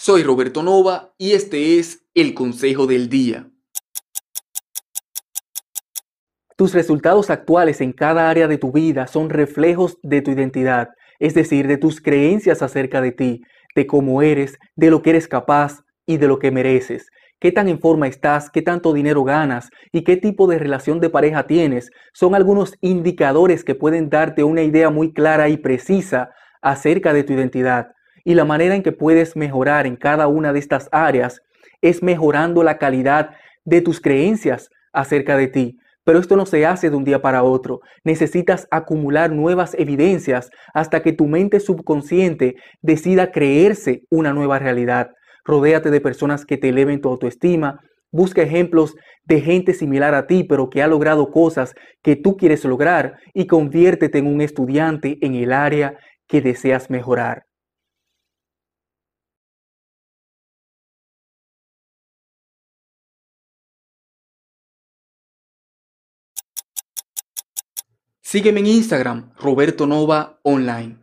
Soy Roberto Nova y este es el Consejo del Día. Tus resultados actuales en cada área de tu vida son reflejos de tu identidad, es decir, de tus creencias acerca de ti, de cómo eres, de lo que eres capaz y de lo que mereces. Qué tan en forma estás, qué tanto dinero ganas y qué tipo de relación de pareja tienes son algunos indicadores que pueden darte una idea muy clara y precisa acerca de tu identidad. Y la manera en que puedes mejorar en cada una de estas áreas es mejorando la calidad de tus creencias acerca de ti. Pero esto no se hace de un día para otro. Necesitas acumular nuevas evidencias hasta que tu mente subconsciente decida creerse una nueva realidad. Rodéate de personas que te eleven tu autoestima. Busca ejemplos de gente similar a ti, pero que ha logrado cosas que tú quieres lograr y conviértete en un estudiante en el área que deseas mejorar. Sígueme en Instagram, Roberto Nova Online.